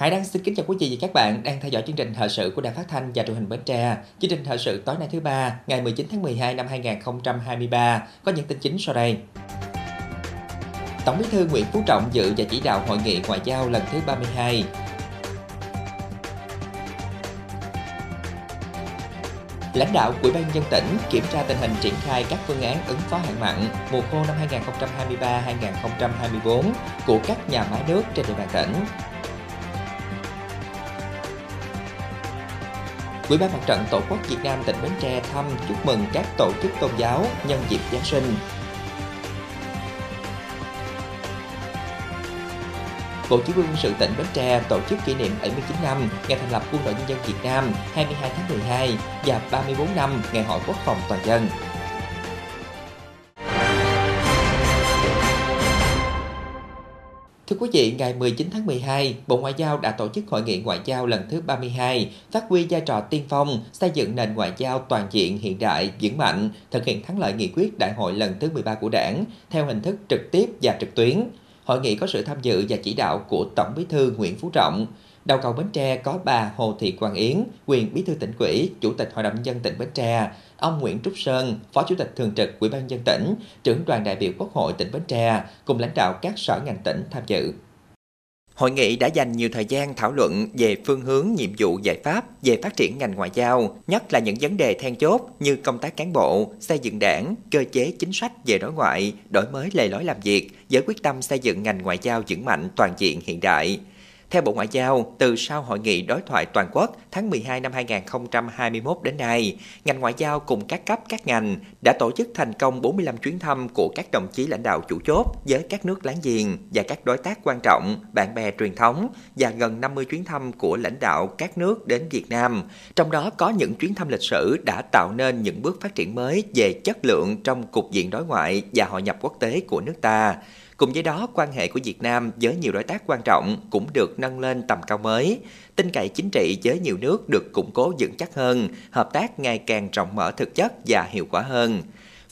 Hải Đăng xin kính chào quý vị và các bạn đang theo dõi chương trình thời sự của Đài Phát thanh và Truyền hình Bến Tre. Chương trình thời sự tối nay thứ ba, ngày 19 tháng 12 năm 2023 có những tin chính sau đây. Tổng Bí thư Nguyễn Phú Trọng dự và chỉ đạo hội nghị ngoại giao lần thứ 32. Lãnh đạo Ủy ban nhân tỉnh kiểm tra tình hình triển khai các phương án ứng phó hạn mặn mùa khô năm 2023-2024 của các nhà máy nước trên địa bàn tỉnh. Ủy ban Mặt trận Tổ quốc Việt Nam tỉnh Bến Tre thăm chúc mừng các tổ chức tôn giáo nhân dịp Giáng sinh. Bộ Chỉ huy quân sự tỉnh Bến Tre tổ chức kỷ niệm 79 năm ngày thành lập Quân đội Nhân dân Việt Nam 22 tháng 12 và 34 năm ngày Hội Quốc phòng toàn dân. Thưa quý vị, ngày 19 tháng 12, Bộ Ngoại giao đã tổ chức hội nghị ngoại giao lần thứ 32, phát huy vai trò tiên phong, xây dựng nền ngoại giao toàn diện hiện đại, vững mạnh, thực hiện thắng lợi nghị quyết đại hội lần thứ 13 của Đảng, theo hình thức trực tiếp và trực tuyến. Hội nghị có sự tham dự và chỉ đạo của Tổng Bí thư Nguyễn Phú Trọng. Đầu cầu Bến Tre có bà Hồ Thị Quang Yến, quyền Bí thư tỉnh ủy, Chủ tịch Hội đồng nhân dân tỉnh Bến Tre, ông Nguyễn Trúc Sơn, Phó Chủ tịch Thường trực Ủy ban nhân dân tỉnh, trưởng đoàn đại biểu Quốc hội tỉnh Bến Tre cùng lãnh đạo các sở ngành tỉnh tham dự. Hội nghị đã dành nhiều thời gian thảo luận về phương hướng, nhiệm vụ, giải pháp về phát triển ngành ngoại giao, nhất là những vấn đề then chốt như công tác cán bộ, xây dựng đảng, cơ chế chính sách về đối ngoại, đổi mới lề lối làm việc, với quyết tâm xây dựng ngành ngoại giao vững mạnh toàn diện hiện đại. Theo Bộ Ngoại giao, từ sau hội nghị đối thoại toàn quốc tháng 12 năm 2021 đến nay, ngành ngoại giao cùng các cấp các ngành đã tổ chức thành công 45 chuyến thăm của các đồng chí lãnh đạo chủ chốt với các nước láng giềng và các đối tác quan trọng, bạn bè truyền thống và gần 50 chuyến thăm của lãnh đạo các nước đến Việt Nam. Trong đó có những chuyến thăm lịch sử đã tạo nên những bước phát triển mới về chất lượng trong cục diện đối ngoại và hội nhập quốc tế của nước ta. Cùng với đó, quan hệ của Việt Nam với nhiều đối tác quan trọng cũng được nâng lên tầm cao mới. Tin cậy chính trị với nhiều nước được củng cố vững chắc hơn, hợp tác ngày càng rộng mở thực chất và hiệu quả hơn.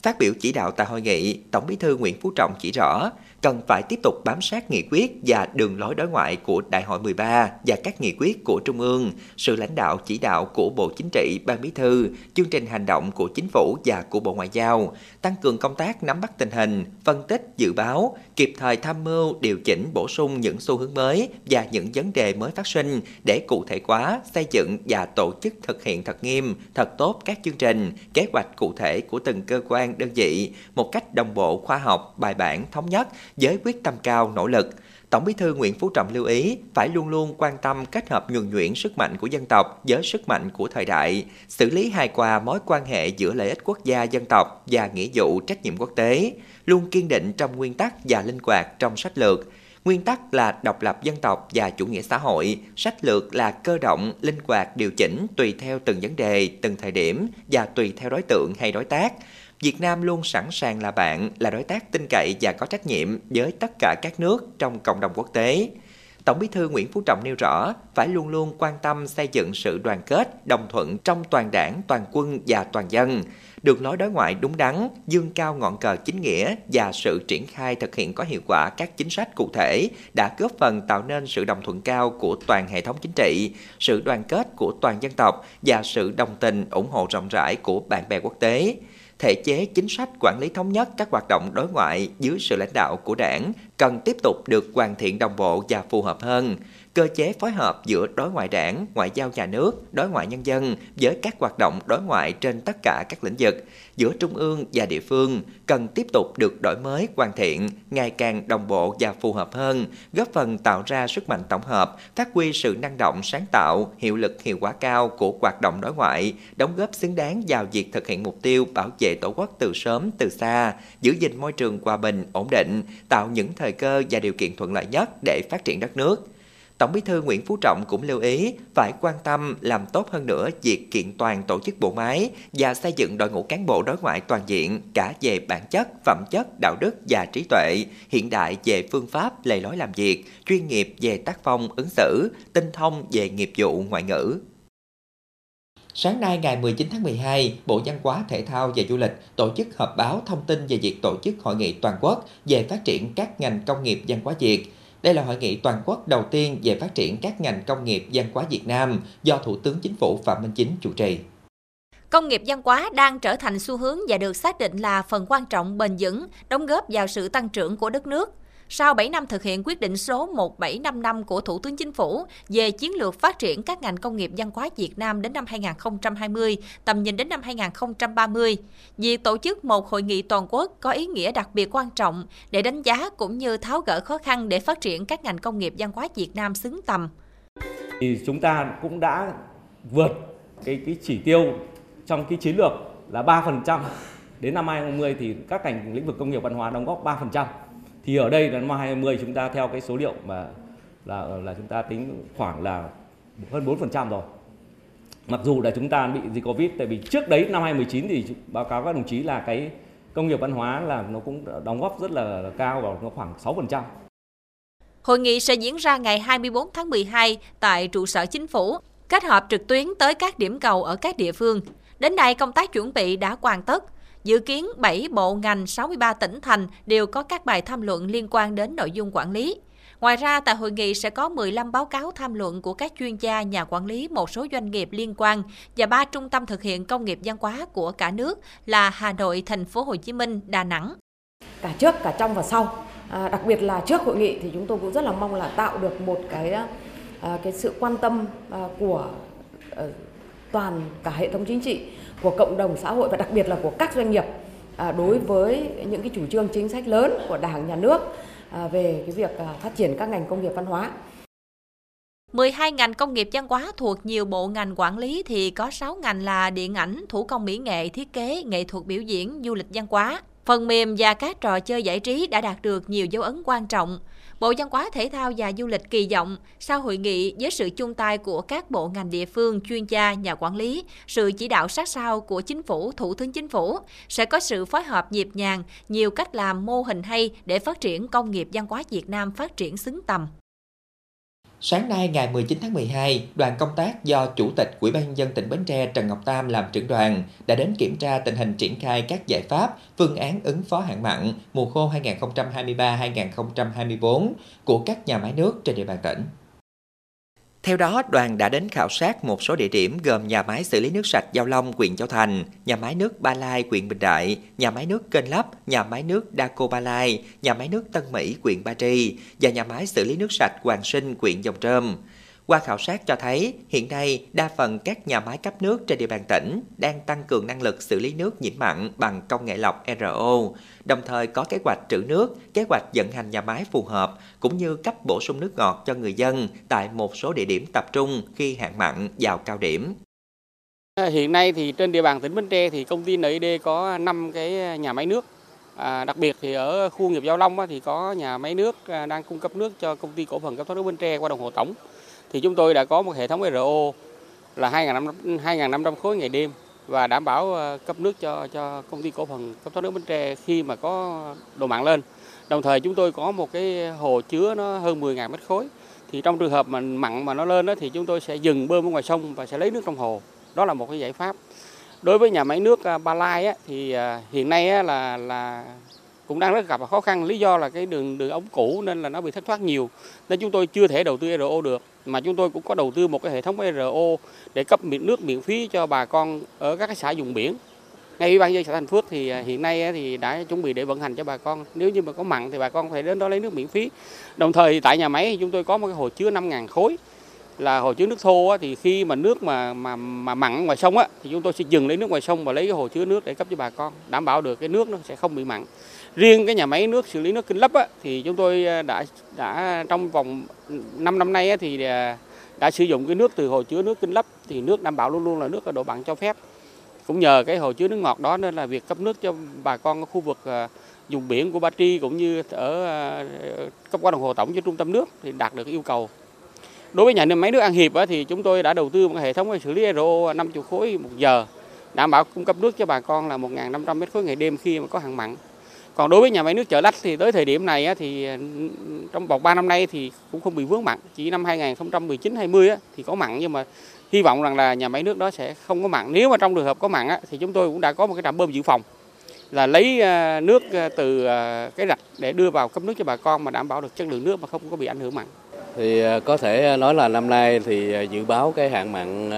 Phát biểu chỉ đạo tại hội nghị, Tổng bí thư Nguyễn Phú Trọng chỉ rõ, cần phải tiếp tục bám sát nghị quyết và đường lối đối ngoại của Đại hội 13 và các nghị quyết của Trung ương, sự lãnh đạo chỉ đạo của Bộ Chính trị, Ban Bí thư, chương trình hành động của Chính phủ và của Bộ Ngoại giao, tăng cường công tác nắm bắt tình hình, phân tích, dự báo, kịp thời tham mưu, điều chỉnh, bổ sung những xu hướng mới và những vấn đề mới phát sinh để cụ thể hóa, xây dựng và tổ chức thực hiện thật nghiêm, thật tốt các chương trình, kế hoạch cụ thể của từng cơ quan, đơn vị một cách đồng bộ, khoa học, bài bản, thống nhất với quyết tâm cao, nỗ lực. Tổng Bí thư Nguyễn Phú Trọng lưu ý phải luôn luôn quan tâm kết hợp nhuần nhuyễn sức mạnh của dân tộc với sức mạnh của thời đại, xử lý hài hòa mối quan hệ giữa lợi ích quốc gia dân tộc và nghĩa vụ trách nhiệm quốc tế, luôn kiên định trong nguyên tắc và linh hoạt trong sách lược. Nguyên tắc là độc lập dân tộc và chủ nghĩa xã hội, sách lược là cơ động, linh hoạt điều chỉnh tùy theo từng vấn đề, từng thời điểm và tùy theo đối tượng hay đối tác Việt Nam luôn sẵn sàng là bạn, là đối tác tin cậy và có trách nhiệm với tất cả các nước trong cộng đồng quốc tế. Tổng Bí thư Nguyễn Phú Trọng nêu rõ phải luôn luôn quan tâm xây dựng sự đoàn kết, đồng thuận trong toàn đảng, toàn quân và toàn dân, đường lối đối ngoại đúng đắn, dương cao ngọn cờ chính nghĩa và sự triển khai thực hiện có hiệu quả các chính sách cụ thể đã góp phần tạo nên sự đồng thuận cao của toàn hệ thống chính trị, sự đoàn kết của toàn dân tộc và sự đồng tình ủng hộ rộng rãi của bạn bè quốc tế thể chế chính sách quản lý thống nhất các hoạt động đối ngoại dưới sự lãnh đạo của đảng cần tiếp tục được hoàn thiện đồng bộ và phù hợp hơn cơ chế phối hợp giữa đối ngoại đảng, ngoại giao nhà nước, đối ngoại nhân dân với các hoạt động đối ngoại trên tất cả các lĩnh vực giữa trung ương và địa phương cần tiếp tục được đổi mới hoàn thiện, ngày càng đồng bộ và phù hợp hơn, góp phần tạo ra sức mạnh tổng hợp, phát huy sự năng động sáng tạo, hiệu lực hiệu quả cao của hoạt động đối ngoại, đóng góp xứng đáng vào việc thực hiện mục tiêu bảo vệ tổ quốc từ sớm từ xa, giữ gìn môi trường hòa bình, ổn định, tạo những thời cơ và điều kiện thuận lợi nhất để phát triển đất nước. Tổng Bí thư Nguyễn Phú Trọng cũng lưu ý phải quan tâm làm tốt hơn nữa việc kiện toàn tổ chức bộ máy và xây dựng đội ngũ cán bộ đối ngoại toàn diện cả về bản chất, phẩm chất, đạo đức và trí tuệ, hiện đại về phương pháp, lề lối làm việc, chuyên nghiệp về tác phong, ứng xử, tinh thông về nghiệp vụ ngoại ngữ. Sáng nay ngày 19 tháng 12, Bộ Văn hóa Thể thao và Du lịch tổ chức họp báo thông tin về việc tổ chức hội nghị toàn quốc về phát triển các ngành công nghiệp văn hóa Việt đây là hội nghị toàn quốc đầu tiên về phát triển các ngành công nghiệp văn hóa Việt Nam do Thủ tướng Chính phủ Phạm Minh Chính chủ trì. Công nghiệp văn hóa đang trở thành xu hướng và được xác định là phần quan trọng bền vững, đóng góp vào sự tăng trưởng của đất nước. Sau 7 năm thực hiện quyết định số 1755 của Thủ tướng Chính phủ về chiến lược phát triển các ngành công nghiệp văn hóa Việt Nam đến năm 2020, tầm nhìn đến năm 2030, việc tổ chức một hội nghị toàn quốc có ý nghĩa đặc biệt quan trọng để đánh giá cũng như tháo gỡ khó khăn để phát triển các ngành công nghiệp văn hóa Việt Nam xứng tầm. Thì chúng ta cũng đã vượt cái cái chỉ tiêu trong cái chiến lược là 3% đến năm 2020 thì các ngành lĩnh vực công nghiệp văn hóa đóng góp 3% thì ở đây là năm 2020 chúng ta theo cái số liệu mà là là chúng ta tính khoảng là hơn 4% rồi mặc dù là chúng ta bị dịch covid tại vì trước đấy năm 2019 thì báo cáo các đồng chí là cái công nghiệp văn hóa là nó cũng đóng góp rất là cao vào nó khoảng 6%. Hội nghị sẽ diễn ra ngày 24 tháng 12 tại trụ sở chính phủ, kết hợp trực tuyến tới các điểm cầu ở các địa phương. Đến nay, công tác chuẩn bị đã hoàn tất. Dự kiến 7 bộ ngành 63 tỉnh thành đều có các bài tham luận liên quan đến nội dung quản lý. Ngoài ra, tại hội nghị sẽ có 15 báo cáo tham luận của các chuyên gia, nhà quản lý một số doanh nghiệp liên quan và ba trung tâm thực hiện công nghiệp văn hóa của cả nước là Hà Nội, Thành phố Hồ Chí Minh, Đà Nẵng. Cả trước, cả trong và sau. À, đặc biệt là trước hội nghị thì chúng tôi cũng rất là mong là tạo được một cái à, cái sự quan tâm à, của à, toàn cả hệ thống chính trị của cộng đồng xã hội và đặc biệt là của các doanh nghiệp à, đối với những cái chủ trương chính sách lớn của Đảng nhà nước à, về cái việc à, phát triển các ngành công nghiệp văn hóa. 12 ngành công nghiệp văn hóa thuộc nhiều bộ ngành quản lý thì có 6 ngành là điện ảnh, thủ công mỹ nghệ, thiết kế, nghệ thuật biểu diễn, du lịch văn hóa. Phần mềm và các trò chơi giải trí đã đạt được nhiều dấu ấn quan trọng. Bộ Văn hóa Thể thao và Du lịch kỳ vọng sau hội nghị với sự chung tay của các bộ ngành địa phương, chuyên gia, nhà quản lý, sự chỉ đạo sát sao của chính phủ, thủ tướng chính phủ sẽ có sự phối hợp nhịp nhàng, nhiều cách làm mô hình hay để phát triển công nghiệp văn hóa Việt Nam phát triển xứng tầm. Sáng nay ngày 19 tháng 12, đoàn công tác do Chủ tịch Ủy ban nhân dân tỉnh Bến Tre Trần Ngọc Tam làm trưởng đoàn đã đến kiểm tra tình hình triển khai các giải pháp, phương án ứng phó hạn mặn mùa khô 2023-2024 của các nhà máy nước trên địa bàn tỉnh. Theo đó, đoàn đã đến khảo sát một số địa điểm gồm nhà máy xử lý nước sạch Giao Long, huyện Châu Thành, nhà máy nước Ba Lai, huyện Bình Đại, nhà máy nước Kênh Lấp, nhà máy nước Daco Ba Lai, nhà máy nước Tân Mỹ, huyện Ba Tri và nhà máy xử lý nước sạch Hoàng Sinh, huyện Dòng Trơm. Qua khảo sát cho thấy, hiện nay đa phần các nhà máy cấp nước trên địa bàn tỉnh đang tăng cường năng lực xử lý nước nhiễm mặn bằng công nghệ lọc RO, đồng thời có kế hoạch trữ nước, kế hoạch vận hành nhà máy phù hợp, cũng như cấp bổ sung nước ngọt cho người dân tại một số địa điểm tập trung khi hạn mặn vào cao điểm. À, hiện nay thì trên địa bàn tỉnh Bến Tre thì công ty NID có 5 cái nhà máy nước. À, đặc biệt thì ở khu nghiệp Giao Long thì có nhà máy nước à, đang cung cấp nước cho công ty cổ phần cấp thoát nước Bến Tre qua đồng hồ tổng thì chúng tôi đã có một hệ thống RO là 2.500 khối ngày đêm và đảm bảo ờ, cấp nước cho cho công ty cổ phần cấp thoát nước Bến Tre khi mà có độ mặn lên. Đồng thời chúng tôi có một cái hồ chứa nó hơn 10.000 mét khối. Thì trong trường hợp mà mặn mà nó lên đó thì chúng tôi sẽ dừng bơm ở ngoài sông và sẽ lấy nước trong hồ. Đó là một cái giải pháp. Đối với nhà máy nước ờ, Ba Lai á, thì ờ, hiện nay á, là là cũng đang rất gặp khó khăn lý do là cái đường đường ống cũ nên là nó bị thất thoát nhiều nên chúng tôi chưa thể đầu tư RO được mà chúng tôi cũng có đầu tư một cái hệ thống ERO để cấp miễn nước miễn phí cho bà con ở các cái xã vùng biển. Ngay ủy ban dân xã Thành Phước thì à, hiện nay thì đã chuẩn bị để vận hành cho bà con. Nếu như mà có mặn thì bà con có thể đến đó lấy nước miễn phí. Đồng thời tại nhà máy chúng tôi có một cái hồ chứa 5.000 khối. Là hồ chứa nước thô thì khi mà nước mà mà mà mặn ngoài sông á, thì chúng tôi sẽ dừng lấy nước ngoài sông và lấy cái hồ chứa nước để cấp cho bà con. Đảm bảo được cái nước nó sẽ không bị mặn riêng cái nhà máy nước xử lý nước kinh lấp á, thì chúng tôi à, đã đã trong vòng 5 năm nay á, thì đã, đã sử dụng cái nước từ hồ chứa nước kinh lấp. Thì nước đảm bảo luôn luôn là nước ở độ mặn cho phép. Cũng nhờ cái hồ chứa nước ngọt đó nên là việc cấp nước cho bà con ở khu vực à, vùng biển của Ba Tri cũng như ở cấp qua đồng hồ tổng cho trung tâm nước thì đạt được yêu cầu. Đối với nhà máy nước An Hiệp thì chúng tôi đã đầu tư một hệ thống xử lý RO 50 khối một giờ, đảm bảo cung cấp nước cho bà con là 1.500 mét khối ngày đêm khi mà có hạn mặn. Còn đối với nhà máy nước chợ Lách thì tới thời điểm này thì, trong vòng 3 năm nay thì cũng không bị vướng mặn. Chỉ năm 2019-20 thì có mặn, nhưng mà hy vọng rằng là nhà máy nước đó sẽ không có mặn. Nếu mà trong trường hợp có mặn thì chúng tôi cũng đã có một cái trạm bơm dự phòng, là lấy ờ, nước ờ, từ ờ, cái rạch để đưa vào cấp nước cho bà con mà đảm bảo được chất lượng nước mà không có bị ảnh hưởng mặn. Thì có thể nói là năm nay thì dự báo cái hạn mặn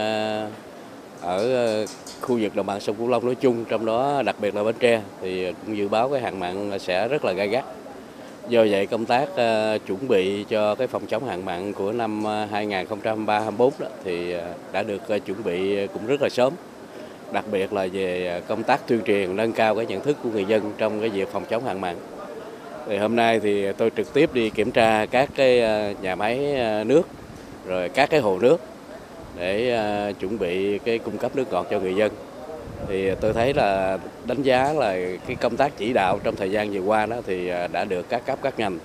ở ờ, khu vực đồng bằng sông Cửu Long nói chung, trong đó đặc biệt là Bến Tre thì cũng dự báo cái hạn mặn sẽ rất là gai gắt. Do vậy công tác ờ, chuẩn bị cho cái phòng chống hạn mặn của năm ờ, 2023-2024 đó thì đã được chuẩn bị cũng rất là sớm. Đặc biệt là về công tác tuyên truyền nâng cao cái nhận thức của người dân trong cái việc phòng chống hạn mặn. Thì hôm nay thì tôi trực tiếp đi kiểm tra các cái nhà máy nước rồi các cái hồ nước để ờ, chuẩn bị cái cung cấp nước ngọt cho người dân. Thì tôi thấy là đánh giá là cái công tác chỉ đạo trong thời gian vừa qua đó thì ờ, đã được các cấp, các ngành,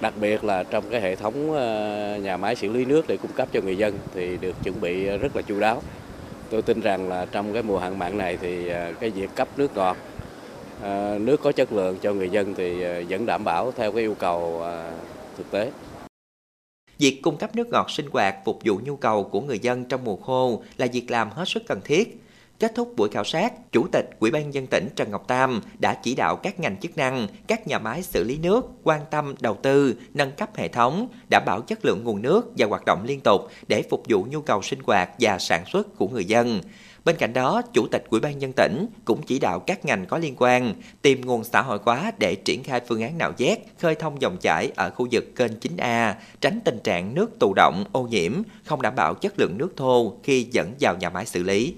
đặc biệt là trong cái hệ thống ờ, nhà máy xử lý nước để cung cấp cho người dân thì được chuẩn bị rất là chu đáo. Tôi tin rằng là trong cái mùa hạn mặn này thì cái việc cấp nước ngọt nước có chất lượng cho người dân thì vẫn đảm bảo theo cái yêu cầu thực tế. Việc cung cấp nước ngọt sinh hoạt phục vụ nhu cầu của người dân trong mùa khô là việc làm hết sức cần thiết. Kết thúc buổi khảo sát, Chủ tịch Ủy ban dân tỉnh Trần Ngọc Tam đã chỉ đạo các ngành chức năng, các nhà máy xử lý nước quan tâm đầu tư, nâng cấp hệ thống, đảm bảo chất lượng nguồn nước và hoạt động liên tục để phục vụ nhu cầu sinh hoạt và sản xuất của người dân. Bên cạnh đó, Chủ tịch Ủy ban nhân tỉnh cũng chỉ đạo các ngành có liên quan tìm nguồn xã hội hóa để triển khai phương án nạo vét, khơi thông dòng chảy ở khu vực kênh 9A, tránh tình trạng nước tù động, ô nhiễm, không đảm bảo chất lượng nước thô khi dẫn vào nhà máy xử lý.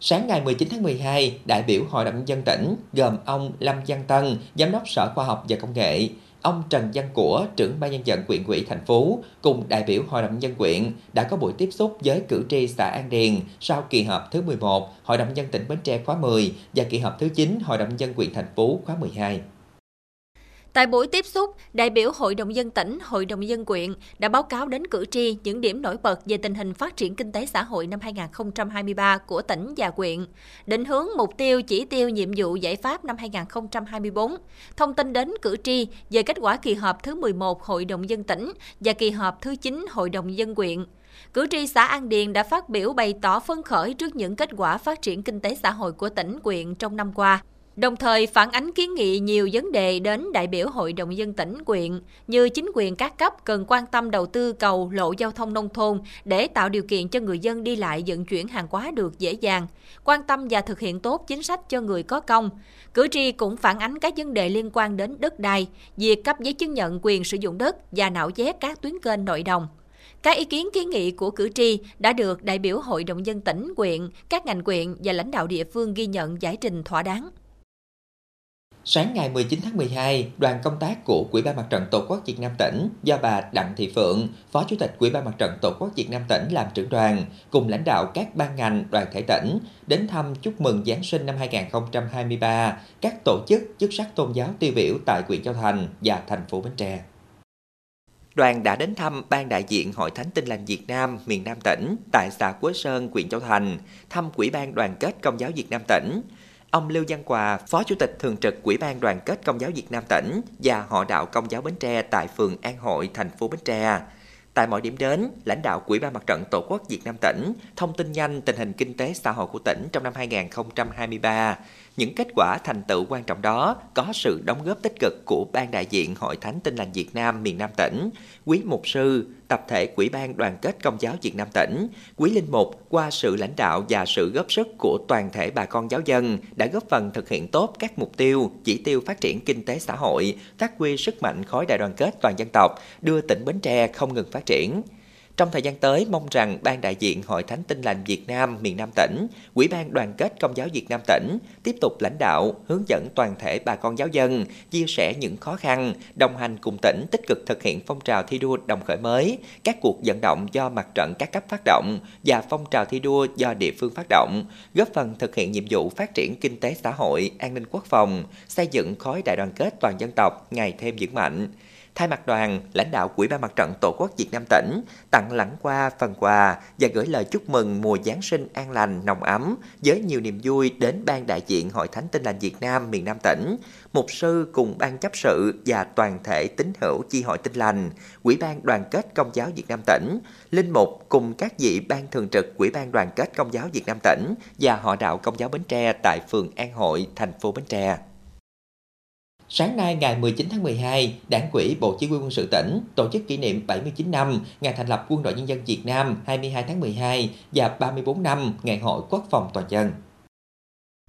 Sáng ngày 19 tháng 12, đại biểu Hội đồng dân tỉnh gồm ông Lâm Văn Tân, Giám đốc Sở Khoa học và Công nghệ, ông Trần Văn Của, trưởng ban nhân dân quyện ủy thành phố, cùng đại biểu Hội đồng nhân quyện đã có buổi tiếp xúc với cử tri xã An Điền sau kỳ họp thứ 11 Hội đồng nhân tỉnh Bến Tre khóa 10 và kỳ họp thứ 9 Hội đồng nhân quyện thành phố khóa 12. Tại buổi tiếp xúc, đại biểu Hội đồng dân tỉnh, Hội đồng dân quyện đã báo cáo đến cử tri những điểm nổi bật về tình hình phát triển kinh tế xã hội năm 2023 của tỉnh và quyện, định hướng mục tiêu chỉ tiêu nhiệm vụ giải pháp năm 2024, thông tin đến cử tri về kết quả kỳ họp thứ 11 Hội đồng dân tỉnh và kỳ họp thứ 9 Hội đồng dân quyện. Cử tri xã An Điền đã phát biểu bày tỏ phấn khởi trước những kết quả phát triển kinh tế xã hội của tỉnh quyện trong năm qua đồng thời phản ánh kiến nghị nhiều vấn đề đến đại biểu Hội đồng dân tỉnh quyện như chính quyền các cấp cần quan tâm đầu tư cầu lộ giao thông nông thôn để tạo điều kiện cho người dân đi lại vận chuyển hàng hóa được dễ dàng, quan tâm và thực hiện tốt chính sách cho người có công. Cử tri cũng phản ánh các vấn đề liên quan đến đất đai, việc cấp giấy chứng nhận quyền sử dụng đất và nạo vét các tuyến kênh nội đồng. Các ý kiến kiến nghị của cử tri đã được đại biểu Hội đồng dân tỉnh, quyện, các ngành quyện và lãnh đạo địa phương ghi nhận giải trình thỏa đáng. Sáng ngày 19 tháng 12, đoàn công tác của Quỹ ban Mặt trận Tổ quốc Việt Nam tỉnh do bà Đặng Thị Phượng, Phó Chủ tịch Quỹ ban Mặt trận Tổ quốc Việt Nam tỉnh làm trưởng đoàn, cùng lãnh đạo các ban ngành, đoàn thể tỉnh đến thăm chúc mừng Giáng sinh năm 2023 các tổ chức chức sắc tôn giáo tiêu biểu tại huyện Châu Thành và thành phố Bến Tre. Đoàn đã đến thăm Ban đại diện Hội Thánh Tin lành Việt Nam miền Nam tỉnh tại xã Quế Sơn, huyện Châu Thành, thăm Quỹ ban Đoàn kết Công giáo Việt Nam tỉnh, Ông Lưu Văn Quà, Phó Chủ tịch Thường trực Quỹ ban Đoàn kết Công giáo Việt Nam tỉnh và họ đạo Công giáo Bến Tre tại phường An Hội, thành phố Bến Tre. Tại mọi điểm đến, lãnh đạo Quỹ ban Mặt trận Tổ quốc Việt Nam tỉnh thông tin nhanh tình hình kinh tế xã hội của tỉnh trong năm 2023. Những kết quả thành tựu quan trọng đó có sự đóng góp tích cực của Ban đại diện Hội Thánh Tin lành Việt Nam miền Nam tỉnh, quý mục sư, tập thể Quỹ ban Đoàn kết Công giáo Việt Nam tỉnh, quý linh mục qua sự lãnh đạo và sự góp sức của toàn thể bà con giáo dân đã góp phần thực hiện tốt các mục tiêu, chỉ tiêu phát triển kinh tế xã hội, phát huy sức mạnh khối đại đoàn kết toàn dân tộc, đưa tỉnh Bến Tre không ngừng phát triển. Trong thời gian tới, mong rằng Ban đại diện Hội Thánh Tin lành Việt Nam miền Nam tỉnh, Quỹ ban Đoàn kết Công giáo Việt Nam tỉnh tiếp tục lãnh đạo, hướng dẫn toàn thể bà con giáo dân, chia sẻ những khó khăn, đồng hành cùng tỉnh tích cực thực hiện phong trào thi đua đồng khởi mới, các cuộc vận động do mặt trận các cấp phát động và phong trào thi đua do địa phương phát động, góp phần thực hiện nhiệm vụ phát triển kinh tế xã hội, an ninh quốc phòng, xây dựng khối đại đoàn kết toàn dân tộc ngày thêm vững mạnh. Thay mặt đoàn, lãnh đạo Quỹ ban Mặt trận Tổ quốc Việt Nam tỉnh tặng lãng qua phần quà và gửi lời chúc mừng mùa Giáng sinh an lành, nồng ấm với nhiều niềm vui đến ban đại diện Hội Thánh Tin lành Việt Nam miền Nam tỉnh, mục sư cùng ban chấp sự và toàn thể tín hữu chi hội Tin lành, Quỹ ban Đoàn kết Công giáo Việt Nam tỉnh, linh mục cùng các vị ban thường trực Quỹ ban Đoàn kết Công giáo Việt Nam tỉnh và họ đạo Công giáo Bến Tre tại phường An Hội, thành phố Bến Tre. Sáng nay ngày 19 tháng 12, Đảng quỹ Bộ Chỉ huy quân sự tỉnh tổ chức kỷ niệm 79 năm ngày thành lập Quân đội Nhân dân Việt Nam 22 tháng 12 và 34 năm Ngày hội Quốc phòng toàn dân.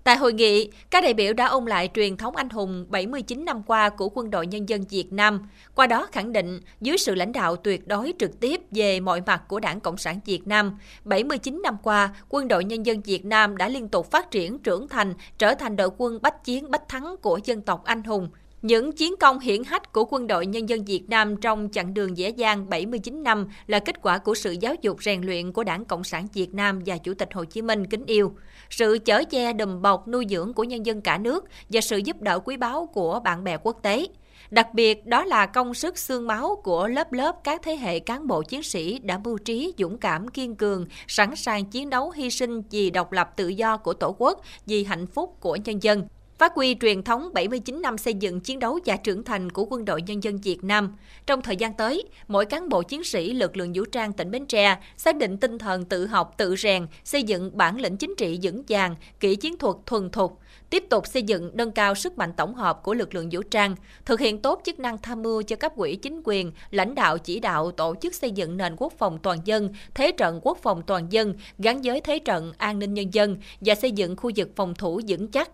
Tại hội nghị, các đại biểu đã ôn lại truyền thống anh hùng 79 năm qua của Quân đội Nhân dân Việt Nam, qua đó khẳng định dưới sự lãnh đạo tuyệt đối trực tiếp về mọi mặt của Đảng Cộng sản Việt Nam, 79 năm qua, Quân đội Nhân dân Việt Nam đã liên tục phát triển trưởng thành, trở thành đội quân bách chiến bách thắng của dân tộc anh hùng, những chiến công hiển hách của quân đội nhân dân Việt Nam trong chặng đường dễ dàng 79 năm là kết quả của sự giáo dục rèn luyện của Đảng Cộng sản Việt Nam và Chủ tịch Hồ Chí Minh kính yêu, sự chở che đùm bọc nuôi dưỡng của nhân dân cả nước và sự giúp đỡ quý báu của bạn bè quốc tế. Đặc biệt đó là công sức xương máu của lớp lớp các thế hệ cán bộ chiến sĩ đã mưu trí, dũng cảm, kiên cường, sẵn sàng chiến đấu hy sinh vì độc lập tự do của Tổ quốc, vì hạnh phúc của nhân dân phát huy truyền thống 79 năm xây dựng chiến đấu và trưởng thành của quân đội nhân dân Việt Nam. Trong thời gian tới, mỗi cán bộ chiến sĩ lực lượng vũ trang tỉnh Bến Tre xác định tinh thần tự học, tự rèn, xây dựng bản lĩnh chính trị vững vàng, kỹ chiến thuật thuần thục, tiếp tục xây dựng nâng cao sức mạnh tổng hợp của lực lượng vũ trang, thực hiện tốt chức năng tham mưu cho cấp quỹ chính quyền, lãnh đạo chỉ đạo tổ chức xây dựng nền quốc phòng toàn dân, thế trận quốc phòng toàn dân gắn với thế trận an ninh nhân dân và xây dựng khu vực phòng thủ vững chắc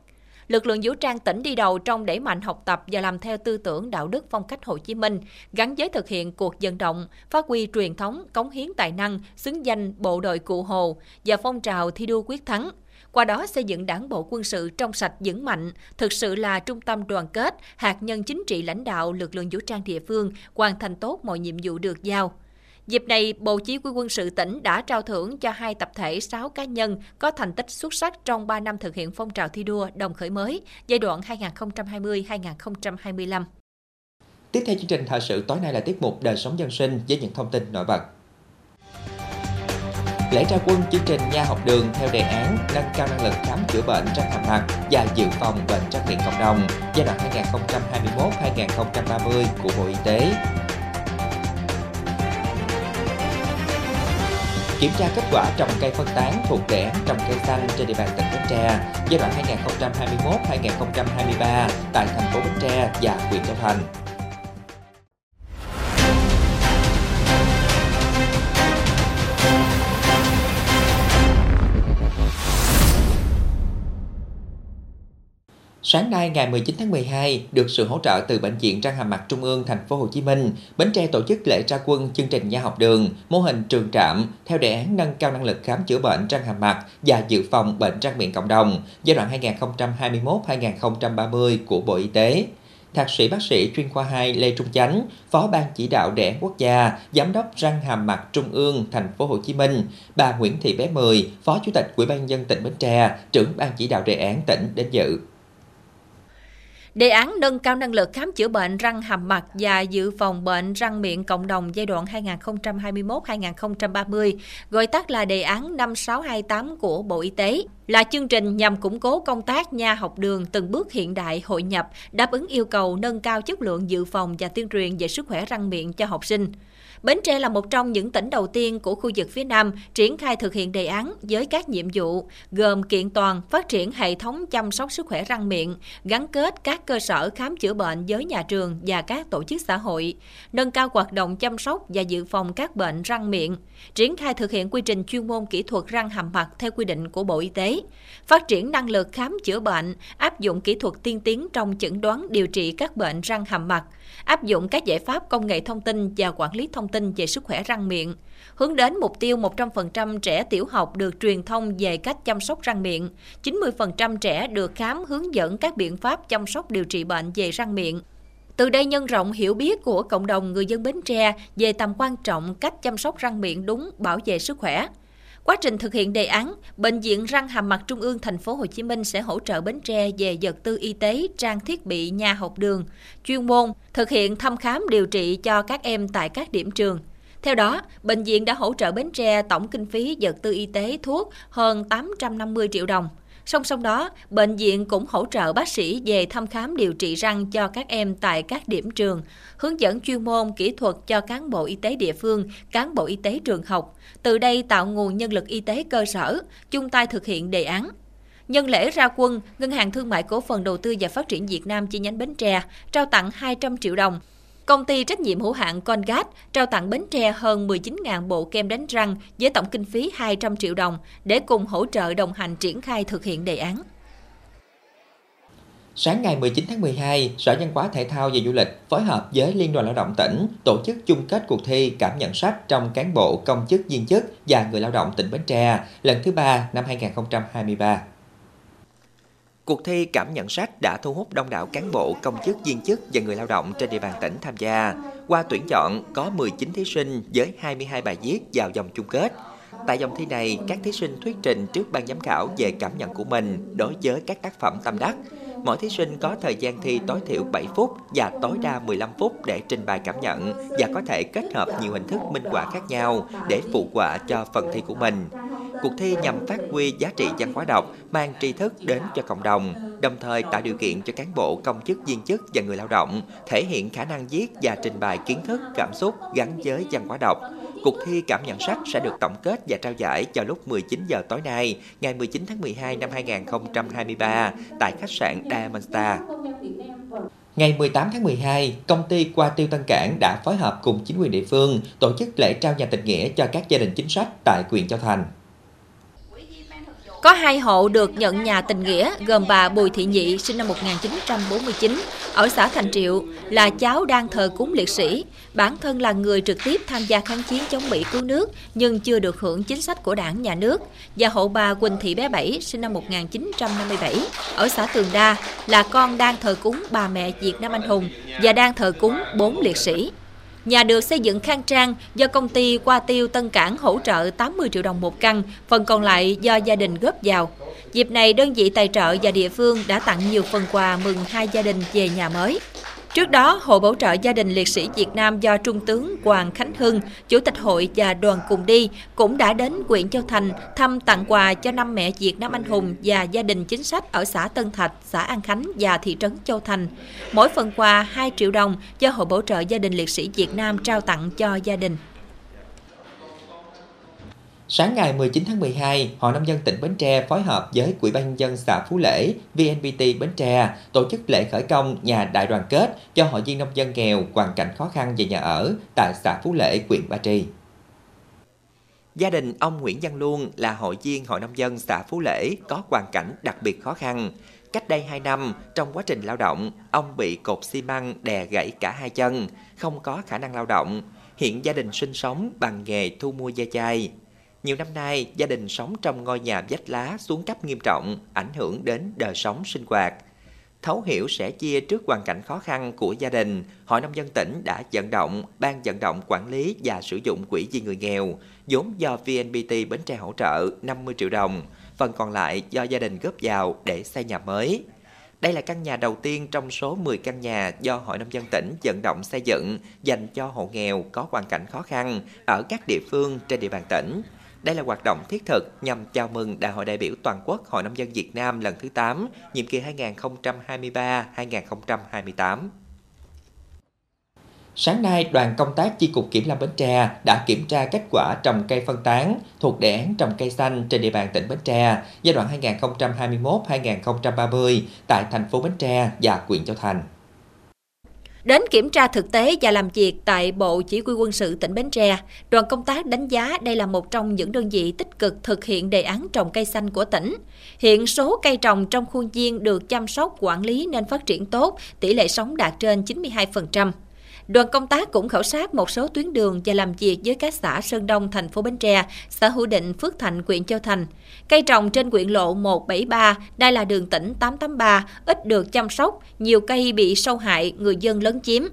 lực lượng vũ trang tỉnh đi đầu trong đẩy mạnh học tập và làm theo tư tưởng đạo đức phong cách Hồ Chí Minh, gắn với thực hiện cuộc vận động, phát huy truyền thống, cống hiến tài năng, xứng danh bộ đội cụ Hồ và phong trào thi đua quyết thắng. Qua đó xây dựng đảng bộ quân sự trong sạch vững mạnh, thực sự là trung tâm đoàn kết, hạt nhân chính trị lãnh đạo lực lượng vũ trang địa phương, hoàn thành tốt mọi nhiệm vụ được giao. Dịp này, Bộ Chỉ huy quân sự tỉnh đã trao thưởng cho hai tập thể 6 cá nhân có thành tích xuất sắc trong 3 năm thực hiện phong trào thi đua đồng khởi mới giai đoạn 2020-2025. Tiếp theo chương trình thời sự tối nay là tiết mục đời sống dân sinh với những thông tin nổi bật. Lễ ra quân chương trình nha học đường theo đề án nâng cao năng lực khám chữa bệnh răng hàm mặt và dự phòng bệnh răng miệng cộng đồng giai đoạn 2021-2030 của Bộ Y tế kiểm tra kết quả trồng cây phân tán thuộc đề án trồng cây xanh trên địa bàn tỉnh Bến Tre giai đoạn 2021-2023 tại thành phố Bến Tre và huyện Châu Thành. Sáng nay ngày 19 tháng 12, được sự hỗ trợ từ bệnh viện răng hàm mặt Trung ương thành phố Hồ Chí Minh, Bến Tre tổ chức lễ ra quân chương trình gia học đường, mô hình trường trạm theo đề án nâng cao năng lực khám chữa bệnh răng hàm mặt và dự phòng bệnh răng miệng cộng đồng giai đoạn 2021-2030 của Bộ Y tế. Thạc sĩ bác sĩ chuyên khoa 2 Lê Trung Chánh, Phó ban chỉ đạo đề án quốc gia, Giám đốc răng hàm mặt Trung ương thành phố Hồ Chí Minh, bà Nguyễn Thị Bé Mười, Phó Chủ tịch Ủy ban dân tỉnh Bến Tre, trưởng ban chỉ đạo đề án tỉnh đến dự. Đề án nâng cao năng lực khám chữa bệnh răng hàm mặt và dự phòng bệnh răng miệng cộng đồng giai đoạn 2021-2030, gọi tắt là đề án 5628 của Bộ Y tế, là chương trình nhằm củng cố công tác nha học đường từng bước hiện đại hội nhập, đáp ứng yêu cầu nâng cao chất lượng dự phòng và tuyên truyền về sức khỏe răng miệng cho học sinh. Bến Tre là một trong những tỉnh đầu tiên của khu vực phía Nam triển khai thực hiện đề án với các nhiệm vụ gồm kiện toàn, phát triển hệ thống chăm sóc sức khỏe răng miệng, gắn kết các cơ sở khám chữa bệnh với nhà trường và các tổ chức xã hội, nâng cao hoạt động chăm sóc và dự phòng các bệnh răng miệng, triển khai thực hiện quy trình chuyên môn kỹ thuật răng hàm mặt theo quy định của Bộ Y tế, phát triển năng lực khám chữa bệnh, áp dụng kỹ thuật tiên tiến trong chẩn đoán điều trị các bệnh răng hàm mặt, áp dụng các giải pháp công nghệ thông tin và quản lý thông tin về sức khỏe răng miệng, hướng đến mục tiêu 100% trẻ tiểu học được truyền thông về cách chăm sóc răng miệng, 90% trẻ được khám hướng dẫn các biện pháp chăm sóc điều trị bệnh về răng miệng. Từ đây nhân rộng hiểu biết của cộng đồng người dân Bến Tre về tầm quan trọng cách chăm sóc răng miệng đúng bảo vệ sức khỏe. Quá trình thực hiện đề án, bệnh viện răng hàm mặt trung ương thành phố Hồ Chí Minh sẽ hỗ trợ Bến Tre về vật tư y tế, trang thiết bị nhà học đường, chuyên môn, thực hiện thăm khám điều trị cho các em tại các điểm trường. Theo đó, bệnh viện đã hỗ trợ Bến Tre tổng kinh phí vật tư y tế thuốc hơn 850 triệu đồng. Song song đó, bệnh viện cũng hỗ trợ bác sĩ về thăm khám điều trị răng cho các em tại các điểm trường, hướng dẫn chuyên môn kỹ thuật cho cán bộ y tế địa phương, cán bộ y tế trường học. Từ đây tạo nguồn nhân lực y tế cơ sở, chung tay thực hiện đề án. Nhân lễ ra quân, Ngân hàng Thương mại Cổ phần Đầu tư và Phát triển Việt Nam chi nhánh Bến Tre trao tặng 200 triệu đồng Công ty trách nhiệm hữu hạn Congat trao tặng Bến Tre hơn 19.000 bộ kem đánh răng với tổng kinh phí 200 triệu đồng để cùng hỗ trợ đồng hành triển khai thực hiện đề án. Sáng ngày 19 tháng 12, Sở Văn hóa Thể thao và Du lịch phối hợp với Liên đoàn Lao động tỉnh tổ chức chung kết cuộc thi cảm nhận sách trong cán bộ, công chức, viên chức và người lao động tỉnh Bến Tre lần thứ ba năm 2023. Cuộc thi cảm nhận sách đã thu hút đông đảo cán bộ, công chức, viên chức và người lao động trên địa bàn tỉnh tham gia. Qua tuyển chọn, có 19 thí sinh với 22 bài viết vào vòng chung kết. Tại dòng thi này, các thí sinh thuyết trình trước ban giám khảo về cảm nhận của mình đối với các tác phẩm tâm đắc. Mỗi thí sinh có thời gian thi tối thiểu 7 phút và tối đa 15 phút để trình bày cảm nhận và có thể kết hợp nhiều hình thức minh họa khác nhau để phụ họa cho phần thi của mình. Cuộc thi nhằm phát huy giá trị văn hóa đọc, mang tri thức đến cho cộng đồng, đồng thời tạo điều kiện cho cán bộ, công chức, viên chức và người lao động thể hiện khả năng viết và trình bày kiến thức, cảm xúc gắn với văn hóa đọc. Cuộc thi cảm nhận sách sẽ được tổng kết và trao giải vào lúc 19 giờ tối nay, ngày 19 tháng 12 năm 2023 tại khách sạn Diamond Star. Ngày 18 tháng 12, công ty Qua Tiêu Tân Cảng đã phối hợp cùng chính quyền địa phương tổ chức lễ trao nhà tình nghĩa cho các gia đình chính sách tại quyền Châu Thành. Có hai hộ được nhận nhà tình nghĩa, gồm bà Bùi Thị Nhị, sinh năm 1949 ở xã Thành Triệu, là cháu đang thờ cúng liệt sĩ. Bản thân là người trực tiếp tham gia kháng chiến chống Mỹ cứu nước, nhưng chưa được hưởng chính sách của đảng, nhà nước. Và hộ bà Quỳnh Thị Bé Bảy, sinh năm 1957 ở xã Tường Đa, là con đang thờ cúng bà mẹ Việt Nam Anh Hùng và đang thờ cúng bốn liệt sĩ. Nhà được xây dựng khang trang do công ty Qua Tiêu Tân Cảng hỗ trợ 80 triệu đồng một căn, phần còn lại do gia đình góp vào. Dịp này, đơn vị tài trợ và địa phương đã tặng nhiều phần quà mừng hai gia đình về nhà mới. Trước đó, Hội Bảo trợ Gia đình Liệt sĩ Việt Nam do Trung tướng Hoàng Khánh Hưng, Chủ tịch hội và đoàn cùng đi cũng đã đến huyện Châu Thành thăm tặng quà cho năm mẹ Việt Nam Anh Hùng và gia đình chính sách ở xã Tân Thạch, xã An Khánh và thị trấn Châu Thành. Mỗi phần quà 2 triệu đồng do Hội Bảo trợ Gia đình Liệt sĩ Việt Nam trao tặng cho gia đình. Sáng ngày 19 tháng 12, Hội Nông dân tỉnh Bến Tre phối hợp với Quỹ ban nhân dân xã Phú Lễ, VNPT Bến Tre tổ chức lễ khởi công nhà đại đoàn kết cho hội viên nông dân nghèo hoàn cảnh khó khăn về nhà ở tại xã Phú Lễ, huyện Ba Tri. Gia đình ông Nguyễn Văn Luông là hội viên Hội Nông dân xã Phú Lễ có hoàn cảnh đặc biệt khó khăn. Cách đây 2 năm, trong quá trình lao động, ông bị cột xi măng đè gãy cả hai chân, không có khả năng lao động. Hiện gia đình sinh sống bằng nghề thu mua da chai. Nhiều năm nay, gia đình sống trong ngôi nhà vách lá xuống cấp nghiêm trọng, ảnh hưởng đến đời sống sinh hoạt. Thấu hiểu sẻ chia trước hoàn cảnh khó khăn của gia đình, Hội Nông dân tỉnh đã vận động, ban vận động quản lý và sử dụng quỹ vì người nghèo, vốn do VNPT Bến Tre hỗ trợ 50 triệu đồng, phần còn lại do gia đình góp vào để xây nhà mới. Đây là căn nhà đầu tiên trong số 10 căn nhà do Hội Nông dân tỉnh vận động xây dựng dành cho hộ nghèo có hoàn cảnh khó khăn ở các địa phương trên địa bàn tỉnh. Đây là hoạt động thiết thực nhằm chào mừng Đại hội đại biểu toàn quốc Hội Nông dân Việt Nam lần thứ 8, nhiệm kỳ 2023-2028. Sáng nay, đoàn công tác Chi cục Kiểm lâm Bến Tre đã kiểm tra kết quả trồng cây phân tán thuộc đề án trồng cây xanh trên địa bàn tỉnh Bến Tre giai đoạn 2021-2030 tại thành phố Bến Tre và huyện Châu Thành. Đến kiểm tra thực tế và làm việc tại Bộ Chỉ huy quân sự tỉnh Bến Tre, đoàn công tác đánh giá đây là một trong những đơn vị tích cực thực hiện đề án trồng cây xanh của tỉnh. Hiện số cây trồng trong khuôn viên được chăm sóc quản lý nên phát triển tốt, tỷ lệ sống đạt trên 92%. Đoàn công tác cũng khảo sát một số tuyến đường và làm việc với các xã Sơn Đông, thành phố Bến Tre, xã Hữu Định, Phước Thạnh, huyện Châu Thành. Cây trồng trên quyện lộ 173, đây là đường tỉnh 883, ít được chăm sóc, nhiều cây bị sâu hại, người dân lấn chiếm.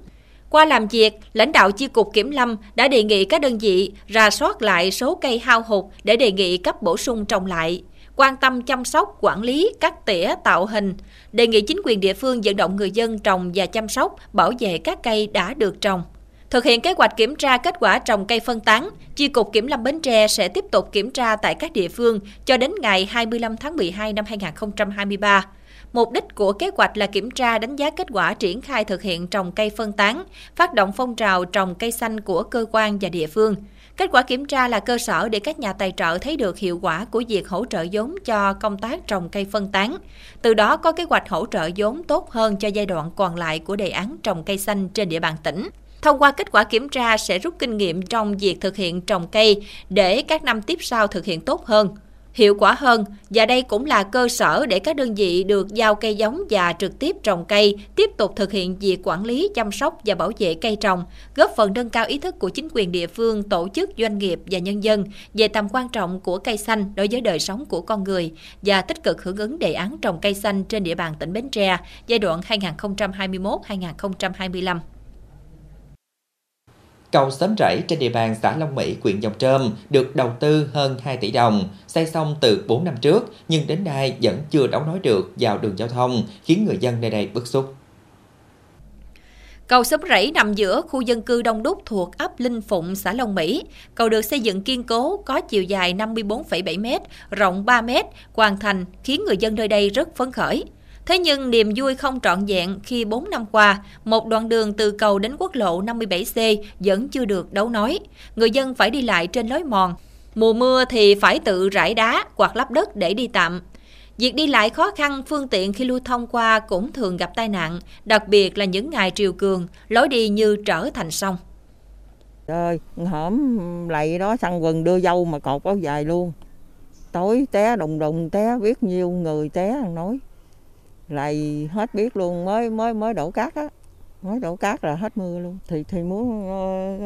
Qua làm việc, lãnh đạo chi cục Kiểm lâm đã đề nghị các đơn vị ra soát lại số cây hao hụt để đề nghị cấp bổ sung trồng lại quan tâm chăm sóc, quản lý, cắt tỉa, tạo hình. Đề nghị chính quyền địa phương vận động người dân trồng và chăm sóc, bảo vệ các cây đã được trồng. Thực hiện kế hoạch kiểm tra kết quả trồng cây phân tán, Chi cục Kiểm lâm Bến Tre sẽ tiếp tục kiểm tra tại các địa phương cho đến ngày 25 tháng 12 năm 2023. Mục đích của kế hoạch là kiểm tra đánh giá kết quả triển khai thực hiện trồng cây phân tán, phát động phong trào trồng cây xanh của cơ quan và địa phương. Kết quả kiểm tra là cơ sở để các nhà tài trợ thấy được hiệu quả của việc hỗ trợ vốn cho công tác trồng cây phân tán. Từ đó có kế hoạch hỗ trợ vốn tốt hơn cho giai đoạn còn lại của đề án trồng cây xanh trên địa bàn tỉnh. Thông qua kết quả kiểm tra sẽ rút kinh nghiệm trong việc thực hiện trồng cây để các năm tiếp sau thực hiện tốt hơn hiệu quả hơn, và đây cũng là cơ sở để các đơn vị được giao cây giống và trực tiếp trồng cây, tiếp tục thực hiện việc quản lý, chăm sóc và bảo vệ cây trồng, góp phần nâng cao ý thức của chính quyền địa phương, tổ chức, doanh nghiệp và nhân dân về tầm quan trọng của cây xanh đối với đời sống của con người và tích cực hưởng ứng đề án trồng cây xanh trên địa bàn tỉnh Bến Tre giai đoạn 2021-2025 Cầu xóm rẫy trên địa bàn xã Long Mỹ, huyện Dòng Trơm được đầu tư hơn 2 tỷ đồng, xây xong từ 4 năm trước nhưng đến nay vẫn chưa đóng nối được vào đường giao thông, khiến người dân nơi đây bức xúc. Cầu xóm rẫy nằm giữa khu dân cư đông đúc thuộc ấp Linh Phụng, xã Long Mỹ. Cầu được xây dựng kiên cố, có chiều dài 54,7 m, rộng 3 m, hoàn thành khiến người dân nơi đây rất phấn khởi. Thế nhưng niềm vui không trọn vẹn khi 4 năm qua, một đoạn đường từ cầu đến quốc lộ 57C vẫn chưa được đấu nối. Người dân phải đi lại trên lối mòn. Mùa mưa thì phải tự rải đá hoặc lắp đất để đi tạm. Việc đi lại khó khăn, phương tiện khi lưu thông qua cũng thường gặp tai nạn, đặc biệt là những ngày triều cường, lối đi như trở thành sông. Trời, hổm lầy đó săn quần đưa dâu mà cột áo dài luôn. Tối té đùng đùng té biết nhiêu người té nói lầy hết biết luôn mới mới mới đổ cát á. Mới đổ cát là hết mưa luôn. Thì thì muốn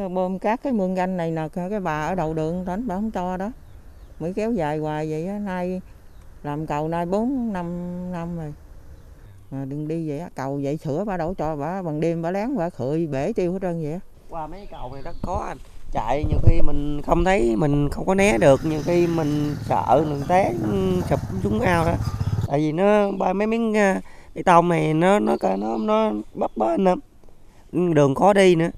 uh, bơm cát cái mương ganh này nè cái bà ở đầu đường đánh bà không cho đó. Mới kéo dài hoài vậy á nay làm cầu nay bốn năm năm rồi. Mà đừng đi vậy á cầu vậy sửa bà đổ cho bà bằng đêm bà lén bà khơi bể tiêu hết trơn vậy á. Qua mấy cầu này rất khó anh. Chạy nhiều khi mình không thấy mình không có né được. Nhiều khi mình sợ mình té sụp xuống ao đó tại vì nó ba mấy miếng à, bê tông này nó nó nó nó bấp bênh lắm. Đường khó đi nữa.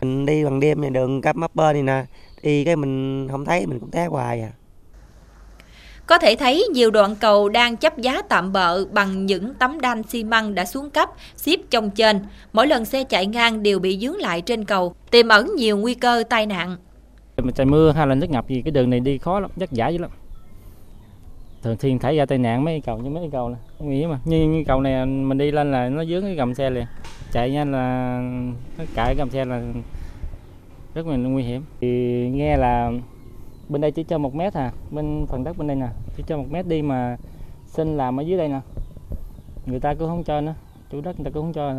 Mình đi bằng đêm này đường cắp bấp bênh này nè. Đi cái mình không thấy mình cũng té hoài à. Có thể thấy nhiều đoạn cầu đang chấp giá tạm bợ bằng những tấm đan xi măng đã xuống cấp, xếp trong trên. Mỗi lần xe chạy ngang đều bị dướng lại trên cầu, tiềm ẩn nhiều nguy cơ tai nạn. Mà trời mưa hay là nước ngập gì cái đường này đi khó lắm, vất vả dữ lắm thường xuyên thấy ra tai nạn mấy cầu như mấy cầu này nguy hiểm mà. Như, như cầu này mình đi lên là nó dướng cái gầm xe liền. Chạy nhanh là nó cãi gầm xe là rất là nguy hiểm. Thì nghe là bên đây chỉ cho một mét à bên phần đất bên đây nè chỉ cho một mét đi mà xin làm ở dưới đây nè. Người ta cũng không cho nữa chủ đất người ta cũng không cho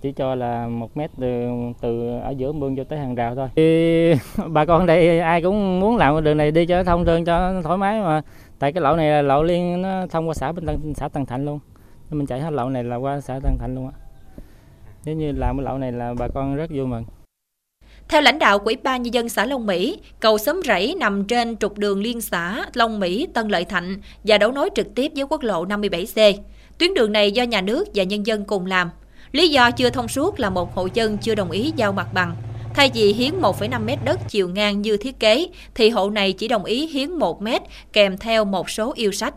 chỉ cho là một mét từ từ ở giữa mương cho tới hàng rào thôi. Thì bà con đây ai cũng muốn làm đường này đi cho thông thương cho thoải mái mà tại cái lộ này là lộ liên nó thông qua xã bên Tân, xã Tân Thạnh luôn nên mình chạy hết lộ này là qua xã Tân Thạnh luôn á nếu như làm cái lộ này là bà con rất vui mừng theo lãnh đạo Ủy ban nhân dân xã Long Mỹ, cầu xóm rẫy nằm trên trục đường liên xã Long Mỹ Tân Lợi Thạnh và đấu nối trực tiếp với quốc lộ 57C. Tuyến đường này do nhà nước và nhân dân cùng làm. Lý do chưa thông suốt là một hộ dân chưa đồng ý giao mặt bằng. Thay vì hiến 1,5 mét đất chiều ngang như thiết kế, thì hộ này chỉ đồng ý hiến 1 mét kèm theo một số yêu sách.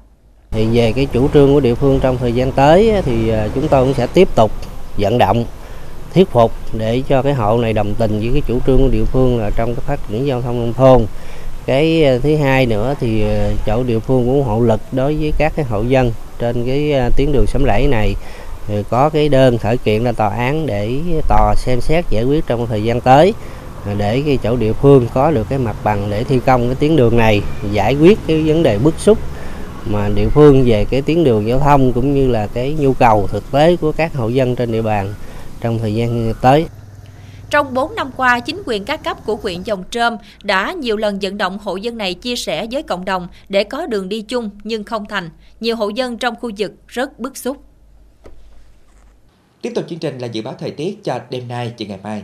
Thì về cái chủ trương của địa phương trong thời gian tới thì à, chúng tôi cũng sẽ tiếp tục vận động thuyết phục để cho cái hộ này đồng tình với cái chủ trương của địa phương là trong cái phát triển giao thông nông thôn. Cái à, thứ hai nữa thì à, chỗ địa phương cũng hộ lực đối với các cái hộ dân trên cái tuyến đường sấm rẫy này thì có cái đơn khởi kiện lên tòa án để tòa xem xét giải quyết trong thời gian tới à, để cái chỗ địa phương có được cái mặt bằng để thi công cái tuyến đường này giải quyết cái vấn đề bức xúc mà địa phương về cái tuyến đường giao thông cũng như là cái nhu cầu thực tế của các hộ dân trên địa bàn trong thời gian tới. Trong 4 năm qua, chính quyền các cấp của huyện Dòng Trơm đã nhiều lần vận động hộ dân này chia sẻ với cộng đồng để có đường đi chung nhưng không thành. Nhiều hộ dân trong khu vực rất bức xúc. Tiếp tục chương trình là dự báo thời tiết cho đêm nay và ngày mai.